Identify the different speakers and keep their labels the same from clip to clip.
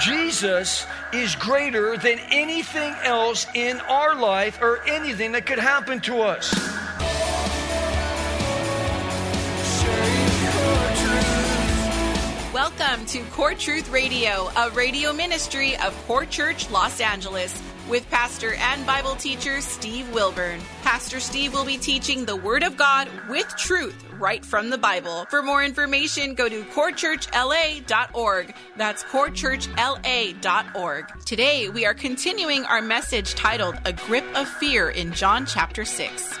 Speaker 1: Jesus is greater than anything else in our life or anything that could happen to us.
Speaker 2: Welcome to Core Truth Radio, a radio ministry of Core Church Los Angeles, with pastor and Bible teacher Steve Wilburn. Pastor Steve will be teaching the Word of God with truth right from the Bible. For more information, go to corechurchla.org. That's corechurchla.org. Today, we are continuing our message titled A Grip of Fear in John chapter 6.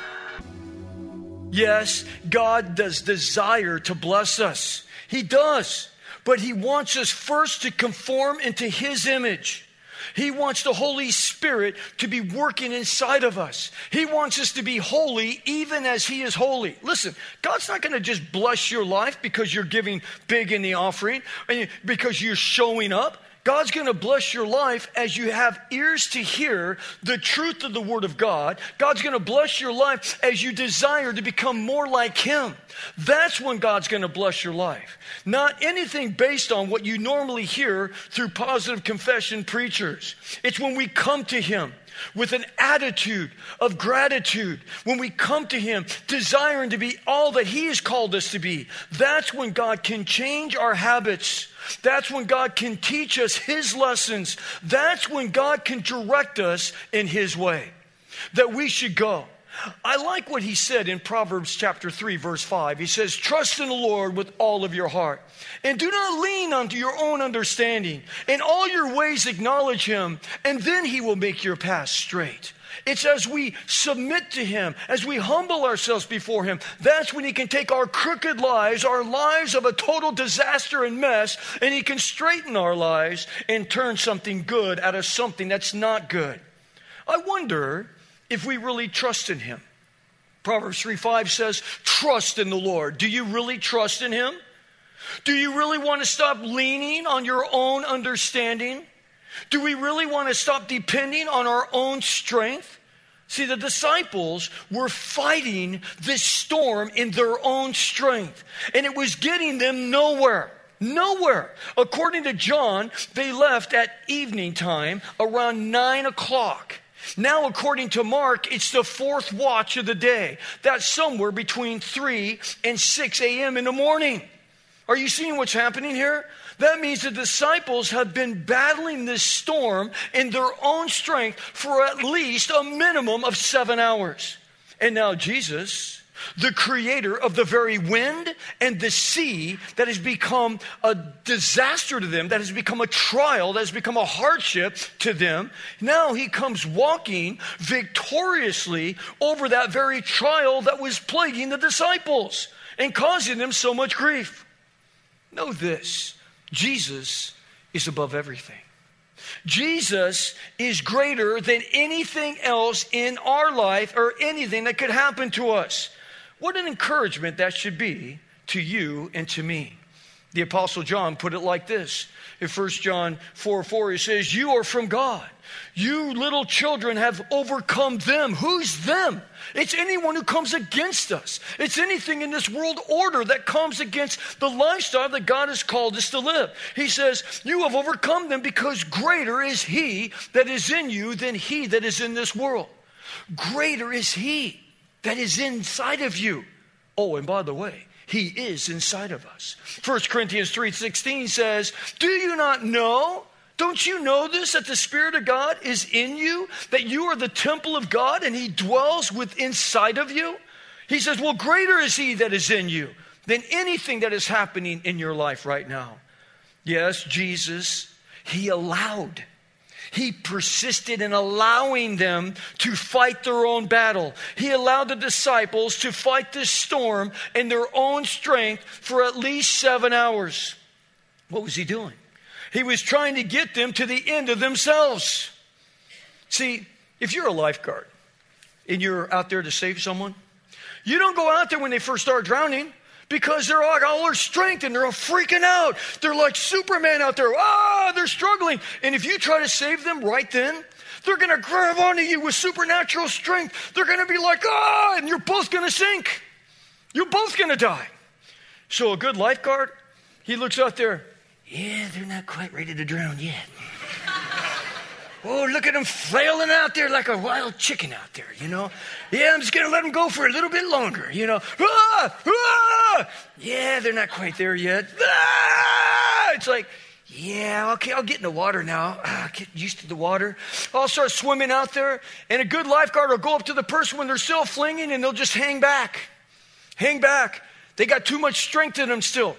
Speaker 1: Yes, God does desire to bless us. He does. But He wants us first to conform into His image. He wants the Holy Spirit to be working inside of us. He wants us to be holy even as He is holy. Listen, God's not going to just bless your life because you're giving big in the offering, and because you're showing up. God's going to bless your life as you have ears to hear the truth of the Word of God. God's going to bless your life as you desire to become more like Him. That's when God's going to bless your life. Not anything based on what you normally hear through positive confession preachers. It's when we come to Him with an attitude of gratitude, when we come to Him desiring to be all that He has called us to be, that's when God can change our habits. That's when God can teach us His lessons. That's when God can direct us in His way. That we should go. I like what he said in Proverbs chapter 3, verse 5. He says, Trust in the Lord with all of your heart, and do not lean unto your own understanding. In all your ways acknowledge him, and then he will make your path straight. It's as we submit to Him, as we humble ourselves before Him, that's when He can take our crooked lives, our lives of a total disaster and mess, and He can straighten our lives and turn something good out of something that's not good. I wonder if we really trust in Him. Proverbs 3 5 says, Trust in the Lord. Do you really trust in Him? Do you really want to stop leaning on your own understanding? Do we really want to stop depending on our own strength? See, the disciples were fighting this storm in their own strength, and it was getting them nowhere. Nowhere. According to John, they left at evening time around nine o'clock. Now, according to Mark, it's the fourth watch of the day. That's somewhere between 3 and 6 a.m. in the morning. Are you seeing what's happening here? That means the disciples have been battling this storm in their own strength for at least a minimum of seven hours. And now Jesus the creator of the very wind and the sea that has become a disaster to them, that has become a trial, that has become a hardship to them. Now he comes walking victoriously over that very trial that was plaguing the disciples and causing them so much grief. Know this Jesus is above everything. Jesus is greater than anything else in our life or anything that could happen to us. What an encouragement that should be to you and to me. The Apostle John put it like this in 1 John 4 4, he says, You are from God. You little children have overcome them. Who's them? It's anyone who comes against us. It's anything in this world order that comes against the lifestyle that God has called us to live. He says, You have overcome them because greater is He that is in you than He that is in this world. Greater is He that is inside of you. Oh, and by the way, he is inside of us. 1 Corinthians 3:16 says, "Do you not know? Don't you know this that the spirit of God is in you, that you are the temple of God and he dwells within inside of you?" He says, "Well, greater is he that is in you than anything that is happening in your life right now." Yes, Jesus, he allowed he persisted in allowing them to fight their own battle. He allowed the disciples to fight this storm in their own strength for at least seven hours. What was he doing? He was trying to get them to the end of themselves. See, if you're a lifeguard and you're out there to save someone, you don't go out there when they first start drowning because they're all, all their strength and they're all freaking out. They're like Superman out there. Ah, they're struggling. And if you try to save them right then, they're going to grab onto you with supernatural strength. They're going to be like, ah, and you're both going to sink. You're both going to die. So a good lifeguard, he looks out there. Yeah, they're not quite ready to drown yet. Oh, look at them flailing out there like a wild chicken out there, you know? Yeah, I'm just going to let them go for a little bit longer, you know? Ah, ah! Yeah, they're not quite there yet. Ah! It's like, yeah, okay, I'll get in the water now. Ah, get used to the water. I'll start swimming out there, and a good lifeguard will go up to the person when they're still flinging, and they'll just hang back. Hang back. They got too much strength in them still.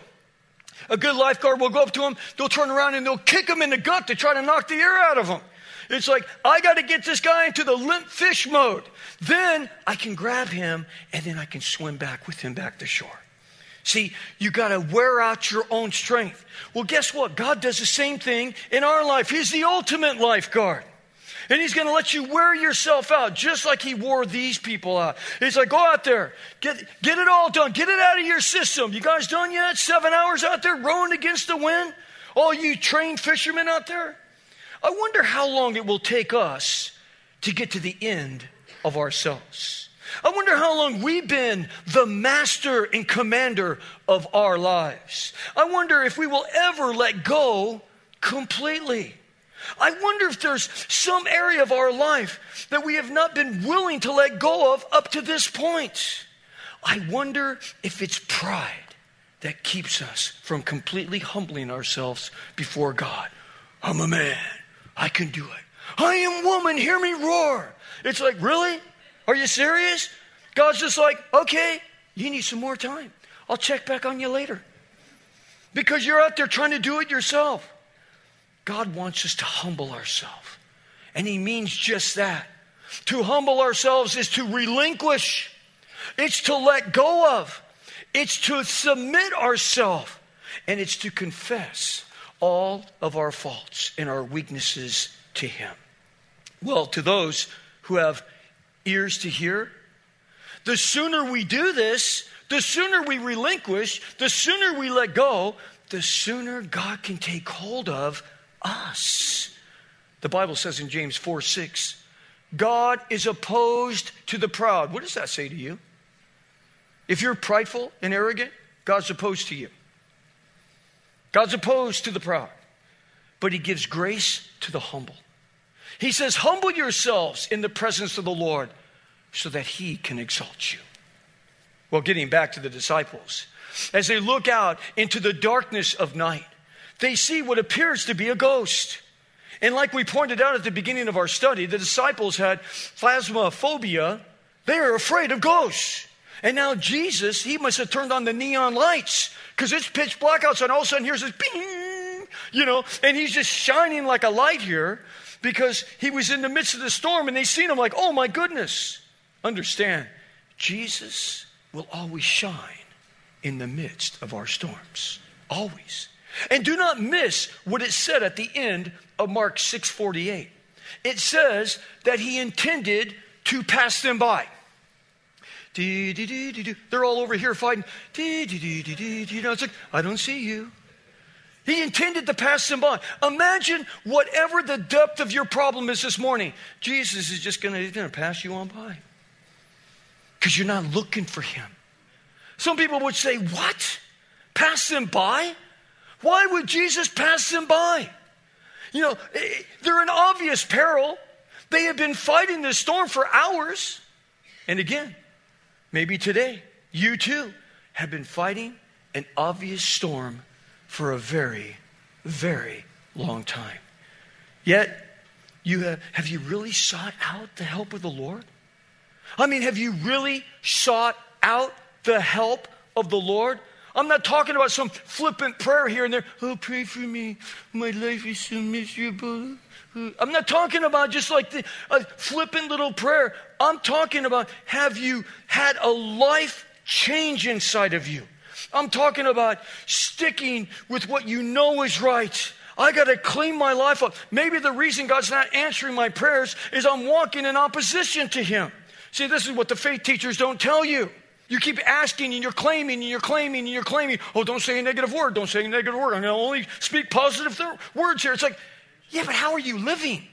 Speaker 1: A good lifeguard will go up to them, they'll turn around, and they'll kick them in the gut to try to knock the air out of them. It's like, I got to get this guy into the limp fish mode. Then I can grab him and then I can swim back with him back to shore. See, you got to wear out your own strength. Well, guess what? God does the same thing in our life. He's the ultimate lifeguard. And he's going to let you wear yourself out just like he wore these people out. He's like, go out there, get, get it all done, get it out of your system. You guys done yet? Seven hours out there rowing against the wind? All you trained fishermen out there? I wonder how long it will take us to get to the end of ourselves. I wonder how long we've been the master and commander of our lives. I wonder if we will ever let go completely. I wonder if there's some area of our life that we have not been willing to let go of up to this point. I wonder if it's pride that keeps us from completely humbling ourselves before God. I'm a man. I can do it. I am woman, hear me roar. It's like, really? Are you serious? God's just like, okay, you need some more time. I'll check back on you later. Because you're out there trying to do it yourself. God wants us to humble ourselves. And He means just that. To humble ourselves is to relinquish, it's to let go of, it's to submit ourselves, and it's to confess all of our faults and our weaknesses to Him. Well, to those who have ears to hear, the sooner we do this, the sooner we relinquish, the sooner we let go, the sooner God can take hold of us. The Bible says in James 4 6, God is opposed to the proud. What does that say to you? If you're prideful and arrogant, God's opposed to you. God's opposed to the proud, but He gives grace to the humble. He says, Humble yourselves in the presence of the Lord so that He can exalt you. Well, getting back to the disciples, as they look out into the darkness of night, they see what appears to be a ghost. And like we pointed out at the beginning of our study, the disciples had phasmophobia. They are afraid of ghosts. And now Jesus, he must have turned on the neon lights because it's pitch black outside. And all of a sudden, here's this bing, you know, and he's just shining like a light here because he was in the midst of the storm and they seen him like, oh my goodness. Understand, Jesus will always shine in the midst of our storms. Always. And do not miss what it said at the end of Mark 6:48. It says that he intended to pass them by. They're all over here fighting. You know, it's like, I don't see you. He intended to pass them by. Imagine whatever the depth of your problem is this morning. Jesus is just going to pass you on by because you're not looking for him. Some people would say, What? Pass them by? Why would Jesus pass them by? You know, they're in obvious peril. They have been fighting this storm for hours. And again, Maybe today, you too have been fighting an obvious storm for a very, very long time. Yet, you have, have you really sought out the help of the Lord? I mean, have you really sought out the help of the Lord? I'm not talking about some flippant prayer here and there. Oh, pray for me. My life is so miserable. I'm not talking about just like the, a flippant little prayer. I'm talking about have you had a life change inside of you? I'm talking about sticking with what you know is right. I got to clean my life up. Maybe the reason God's not answering my prayers is I'm walking in opposition to Him. See, this is what the faith teachers don't tell you. You keep asking and you're claiming and you're claiming and you're claiming. Oh, don't say a negative word. Don't say a negative word. I'm going to only speak positive th- words here. It's like, yeah, but how are you living?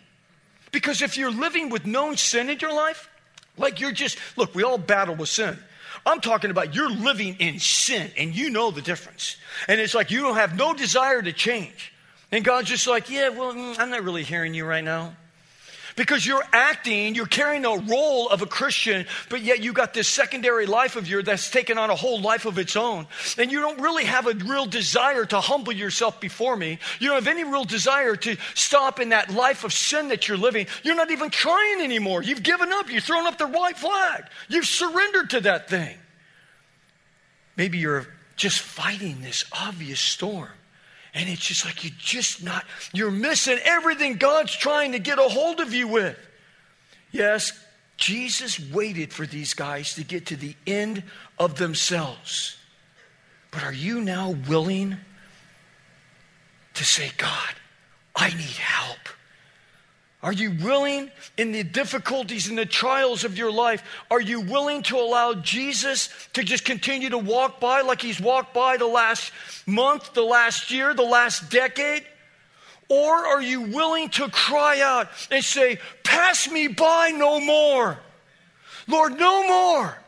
Speaker 1: Because if you're living with known sin in your life, like you're just, look, we all battle with sin. I'm talking about you're living in sin and you know the difference. And it's like you don't have no desire to change. And God's just like, yeah, well, mm, I'm not really hearing you right now. Because you're acting, you're carrying a role of a Christian, but yet you got this secondary life of yours that's taken on a whole life of its own. And you don't really have a real desire to humble yourself before me. You don't have any real desire to stop in that life of sin that you're living. You're not even trying anymore. You've given up. You've thrown up the white flag. You've surrendered to that thing. Maybe you're just fighting this obvious storm. And it's just like you're just not, you're missing everything God's trying to get a hold of you with. Yes, Jesus waited for these guys to get to the end of themselves. But are you now willing to say, God, I need help? Are you willing in the difficulties and the trials of your life? Are you willing to allow Jesus to just continue to walk by like he's walked by the last month, the last year, the last decade? Or are you willing to cry out and say, Pass me by no more? Lord, no more.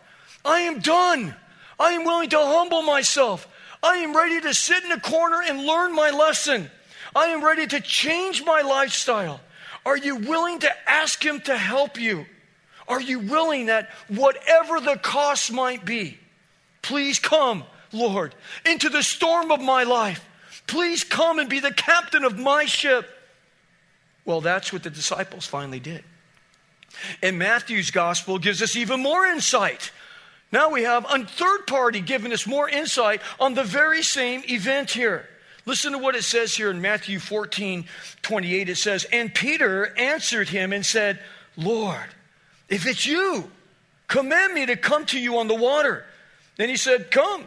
Speaker 1: I am done. I am willing to humble myself. I am ready to sit in a corner and learn my lesson. I am ready to change my lifestyle. Are you willing to ask Him to help you? Are you willing that whatever the cost might be, please come, Lord, into the storm of my life? Please come and be the captain of my ship. Well, that's what the disciples finally did. And Matthew's gospel gives us even more insight. Now we have a third party giving us more insight on the very same event here. Listen to what it says here in Matthew 14, 28. It says, And Peter answered him and said, Lord, if it's you, command me to come to you on the water. Then he said, Come.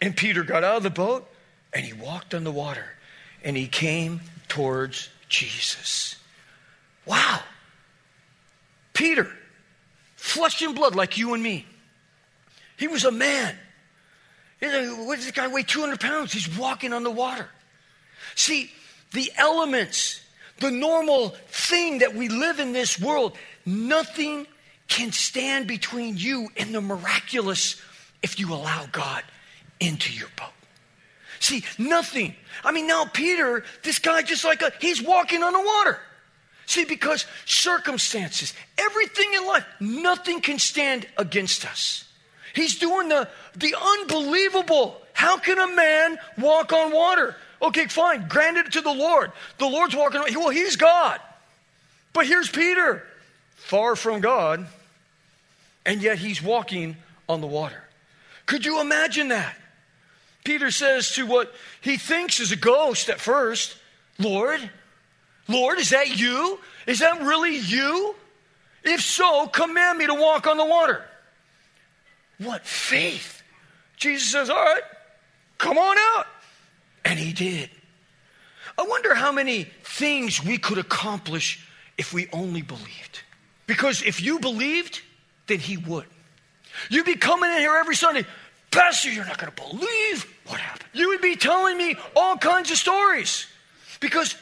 Speaker 1: And Peter got out of the boat and he walked on the water and he came towards Jesus. Wow. Peter, flesh and blood like you and me. He was a man. What does this guy weigh 200 pounds? He's walking on the water. See, the elements, the normal thing that we live in this world, nothing can stand between you and the miraculous if you allow God into your boat. See, nothing. I mean, now Peter, this guy just like a, he's walking on the water. See, because circumstances, everything in life, nothing can stand against us. He's doing the, the unbelievable. How can a man walk on water? Okay, fine. Granted it to the Lord. The Lord's walking on, well, he's God. But here's Peter, far from God, and yet he's walking on the water. Could you imagine that? Peter says to what he thinks is a ghost at first, Lord, Lord, is that you? Is that really you? If so, command me to walk on the water. What faith! Jesus says, All right, come on out. And he did. I wonder how many things we could accomplish if we only believed. Because if you believed, then he would. You'd be coming in here every Sunday, Pastor, you're not going to believe what happened. You would be telling me all kinds of stories because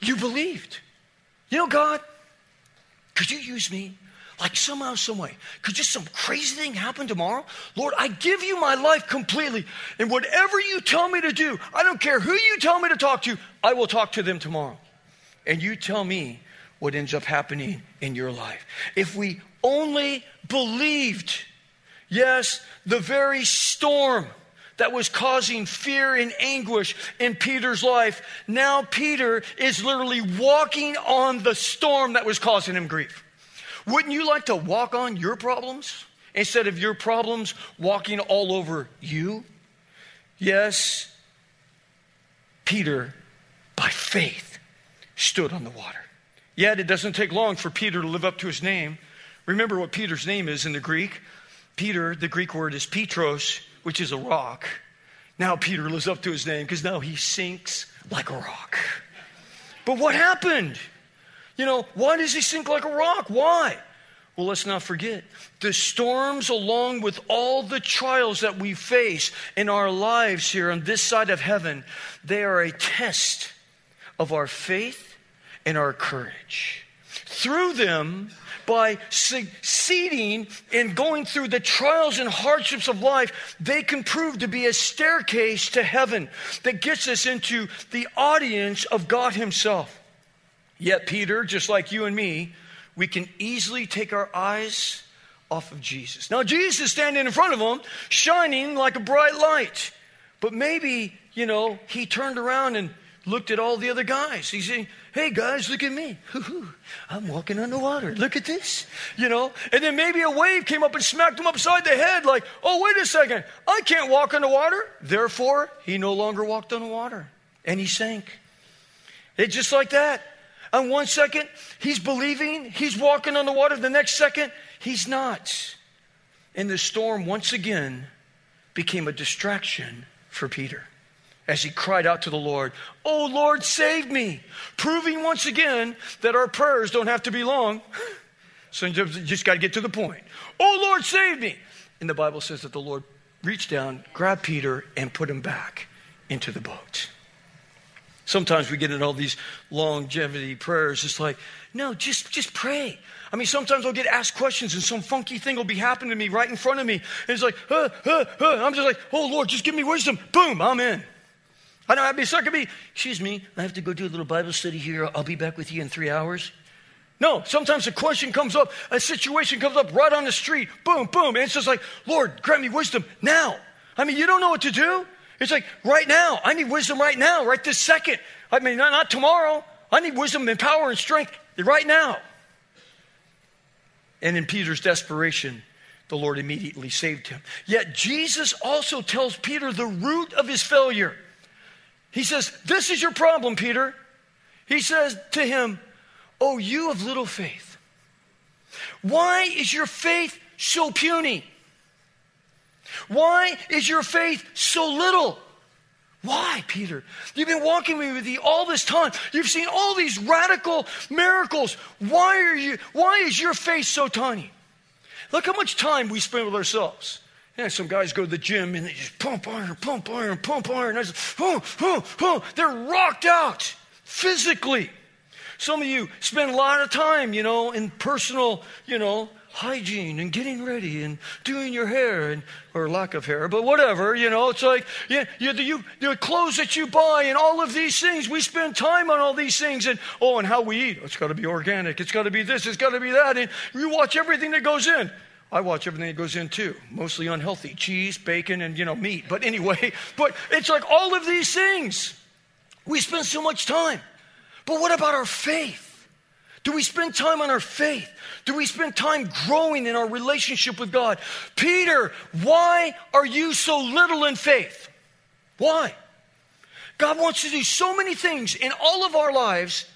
Speaker 1: you believed. You know, God, could you use me? Like somehow, some way, could just some crazy thing happen tomorrow? Lord, I give you my life completely. And whatever you tell me to do, I don't care who you tell me to talk to, I will talk to them tomorrow. And you tell me what ends up happening in your life. If we only believed, yes, the very storm that was causing fear and anguish in Peter's life, now Peter is literally walking on the storm that was causing him grief. Wouldn't you like to walk on your problems instead of your problems walking all over you? Yes, Peter, by faith, stood on the water. Yet it doesn't take long for Peter to live up to his name. Remember what Peter's name is in the Greek? Peter, the Greek word is Petros, which is a rock. Now Peter lives up to his name because now he sinks like a rock. But what happened? You know, why does he sink like a rock? Why? Well, let's not forget the storms, along with all the trials that we face in our lives here on this side of heaven, they are a test of our faith and our courage. Through them, by succeeding in going through the trials and hardships of life, they can prove to be a staircase to heaven that gets us into the audience of God Himself. Yet, Peter, just like you and me, we can easily take our eyes off of Jesus. Now, Jesus is standing in front of them, shining like a bright light. But maybe, you know, he turned around and looked at all the other guys. He's saying, Hey guys, look at me. I'm walking on the water. Look at this. You know? And then maybe a wave came up and smacked him upside the head, like, Oh, wait a second. I can't walk on the water. Therefore, he no longer walked on the water. And he sank. It's just like that. On one second, he's believing, he's walking on the water. The next second, he's not. And the storm once again became a distraction for Peter as he cried out to the Lord, Oh Lord, save me. Proving once again that our prayers don't have to be long. So you just got to get to the point. Oh Lord, save me. And the Bible says that the Lord reached down, grabbed Peter, and put him back into the boat. Sometimes we get in all these longevity prayers. It's like, no, just, just pray. I mean, sometimes I'll get asked questions and some funky thing will be happening to me right in front of me. And it's like, huh, huh, huh. I'm just like, oh Lord, just give me wisdom. Boom, I'm in. I know I'd be stuck me. Excuse me, I have to go do a little Bible study here. I'll be back with you in three hours. No, sometimes a question comes up, a situation comes up right on the street. Boom, boom. And it's just like, Lord, grant me wisdom now. I mean, you don't know what to do. It's like right now. I need wisdom right now, right this second. I mean, not, not tomorrow. I need wisdom and power and strength right now. And in Peter's desperation, the Lord immediately saved him. Yet Jesus also tells Peter the root of his failure. He says, This is your problem, Peter. He says to him, Oh, you of little faith. Why is your faith so puny? Why is your faith so little? Why, Peter? You've been walking with me all this time. You've seen all these radical miracles. Why are you why is your faith so tiny? Look how much time we spend with ourselves. Yeah, some guys go to the gym and they just pump iron, pump iron, pump iron. I just, oh, oh, oh. They're rocked out physically. Some of you spend a lot of time, you know, in personal, you know, hygiene and getting ready and doing your hair and or lack of hair, but whatever, you know, it's like yeah, you, you, the clothes that you buy and all of these things. We spend time on all these things and oh, and how we eat. It's got to be organic. It's got to be this. It's got to be that. And you watch everything that goes in. I watch everything that goes in too, mostly unhealthy cheese, bacon, and you know meat. But anyway, but it's like all of these things. We spend so much time. But what about our faith? Do we spend time on our faith? Do we spend time growing in our relationship with God? Peter, why are you so little in faith? Why? God wants to do so many things in all of our lives,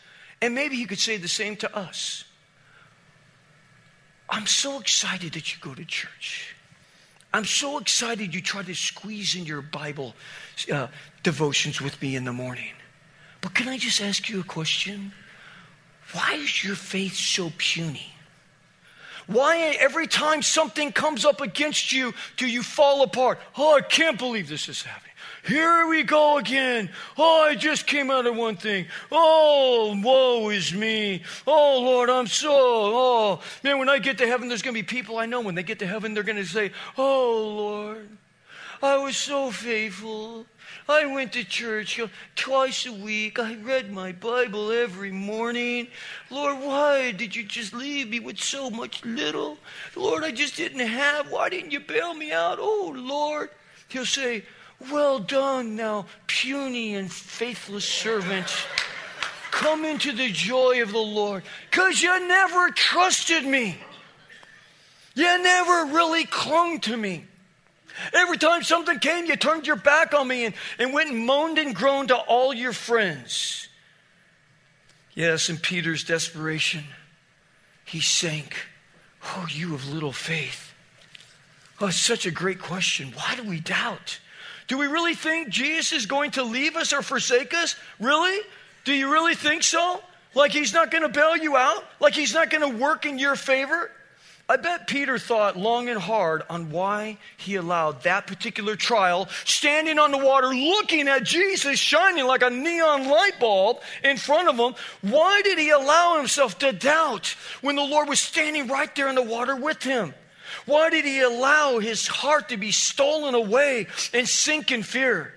Speaker 1: and maybe He could say the same to us. I'm so excited that you go to church. I'm so excited you try to squeeze in your Bible uh, devotions with me in the morning. But can I just ask you a question? Why is your faith so puny? Why every time something comes up against you do you fall apart? Oh, I can't believe this is happening. Here we go again. Oh, I just came out of one thing. Oh, woe is me. Oh, Lord, I'm so, oh, man, when I get to heaven, there's going to be people I know when they get to heaven, they're going to say, Oh, Lord, I was so faithful. I went to church twice a week. I read my Bible every morning. Lord, why did you just leave me with so much little? Lord, I just didn't have. Why didn't you bail me out? Oh, Lord. He'll say, Well done, now, puny and faithless servant. Come into the joy of the Lord. Because you never trusted me. You never really clung to me. Every time something came, you turned your back on me and, and went and moaned and groaned to all your friends. Yes, in Peter's desperation, he sank. Oh, you of little faith. Oh, it's such a great question. Why do we doubt? Do we really think Jesus is going to leave us or forsake us? Really? Do you really think so? Like he's not going to bail you out? Like he's not going to work in your favor? I bet Peter thought long and hard on why he allowed that particular trial, standing on the water, looking at Jesus shining like a neon light bulb in front of him. Why did he allow himself to doubt when the Lord was standing right there in the water with him? Why did he allow his heart to be stolen away and sink in fear?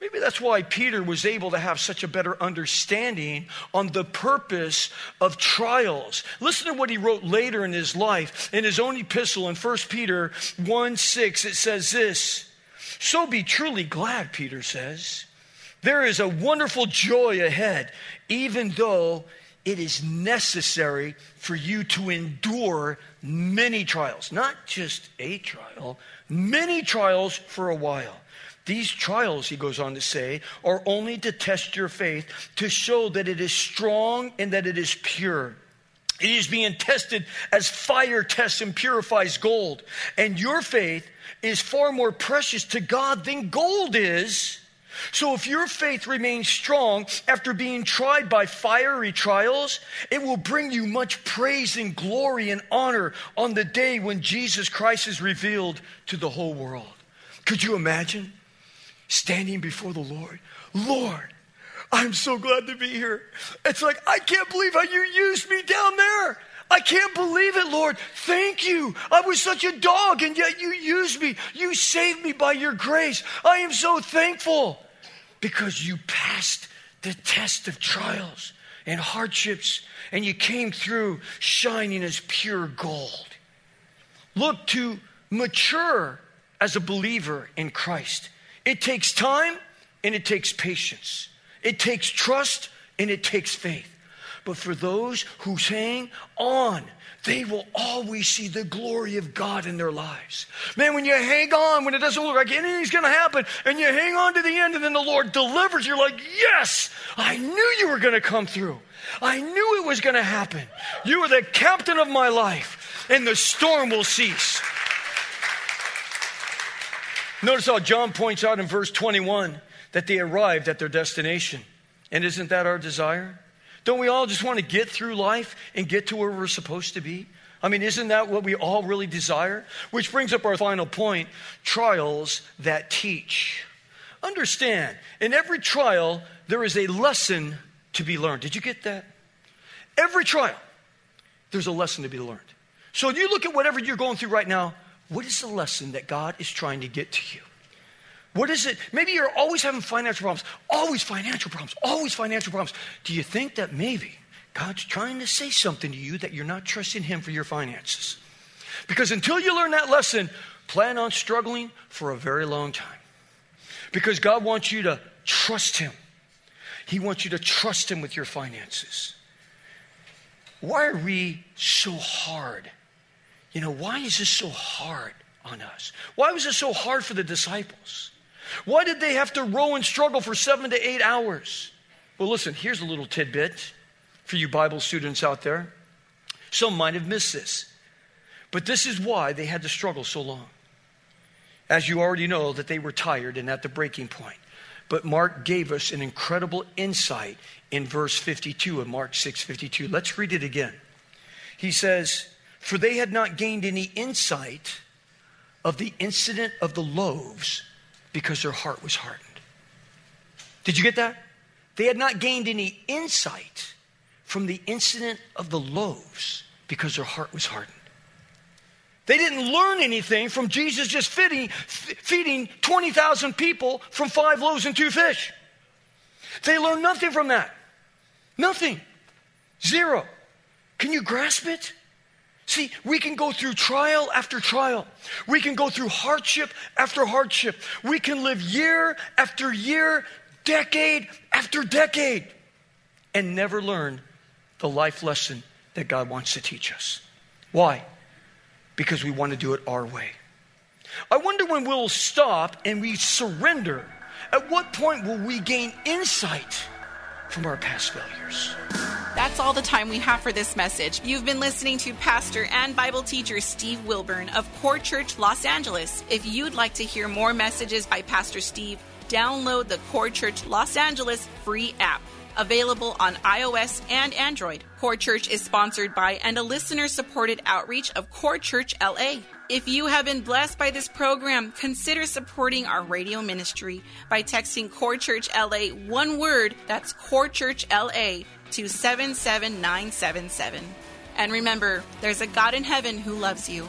Speaker 1: Maybe that's why Peter was able to have such a better understanding on the purpose of trials. Listen to what he wrote later in his life. In his own epistle in 1 Peter 1 6, it says this So be truly glad, Peter says. There is a wonderful joy ahead, even though it is necessary for you to endure many trials. Not just a trial, many trials for a while. These trials, he goes on to say, are only to test your faith to show that it is strong and that it is pure. It is being tested as fire tests and purifies gold. And your faith is far more precious to God than gold is. So if your faith remains strong after being tried by fiery trials, it will bring you much praise and glory and honor on the day when Jesus Christ is revealed to the whole world. Could you imagine? Standing before the Lord. Lord, I'm so glad to be here. It's like, I can't believe how you used me down there. I can't believe it, Lord. Thank you. I was such a dog, and yet you used me. You saved me by your grace. I am so thankful because you passed the test of trials and hardships, and you came through shining as pure gold. Look to mature as a believer in Christ. It takes time and it takes patience. It takes trust and it takes faith. But for those who hang on, they will always see the glory of God in their lives. Man, when you hang on, when it doesn't look like anything's going to happen, and you hang on to the end, and then the Lord delivers, you're like, Yes, I knew you were going to come through. I knew it was going to happen. You are the captain of my life, and the storm will cease. Notice how John points out in verse 21 that they arrived at their destination. And isn't that our desire? Don't we all just want to get through life and get to where we're supposed to be? I mean, isn't that what we all really desire? Which brings up our final point trials that teach. Understand, in every trial, there is a lesson to be learned. Did you get that? Every trial, there's a lesson to be learned. So you look at whatever you're going through right now, what is the lesson that God is trying to get to you? What is it? Maybe you're always having financial problems, always financial problems, always financial problems. Do you think that maybe God's trying to say something to you that you're not trusting Him for your finances? Because until you learn that lesson, plan on struggling for a very long time. Because God wants you to trust Him, He wants you to trust Him with your finances. Why are we so hard you know, why is this so hard on us? Why was it so hard for the disciples? Why did they have to row and struggle for seven to eight hours? Well, listen, here's a little tidbit for you Bible students out there. Some might have missed this, but this is why they had to struggle so long. As you already know, that they were tired and at the breaking point. But Mark gave us an incredible insight in verse 52 of Mark 6 52. Let's read it again. He says, for they had not gained any insight of the incident of the loaves because their heart was hardened. Did you get that? They had not gained any insight from the incident of the loaves because their heart was hardened. They didn't learn anything from Jesus just feeding, feeding 20,000 people from five loaves and two fish. They learned nothing from that. Nothing. Zero. Can you grasp it? See, we can go through trial after trial. We can go through hardship after hardship. We can live year after year, decade after decade, and never learn the life lesson that God wants to teach us. Why? Because we want to do it our way. I wonder when we'll stop and we surrender. At what point will we gain insight from our past failures?
Speaker 2: That's all the time we have for this message. You've been listening to pastor and Bible teacher Steve Wilburn of Core Church Los Angeles. If you'd like to hear more messages by Pastor Steve, download the Core Church Los Angeles free app. available on iOS and Android. Core Church is sponsored by and a listener supported outreach of Core Church LA. If you have been blessed by this program, consider supporting our radio ministry by texting Core Church LA one word, that's Core Church LA, to 77977. And remember, there's a God in heaven who loves you.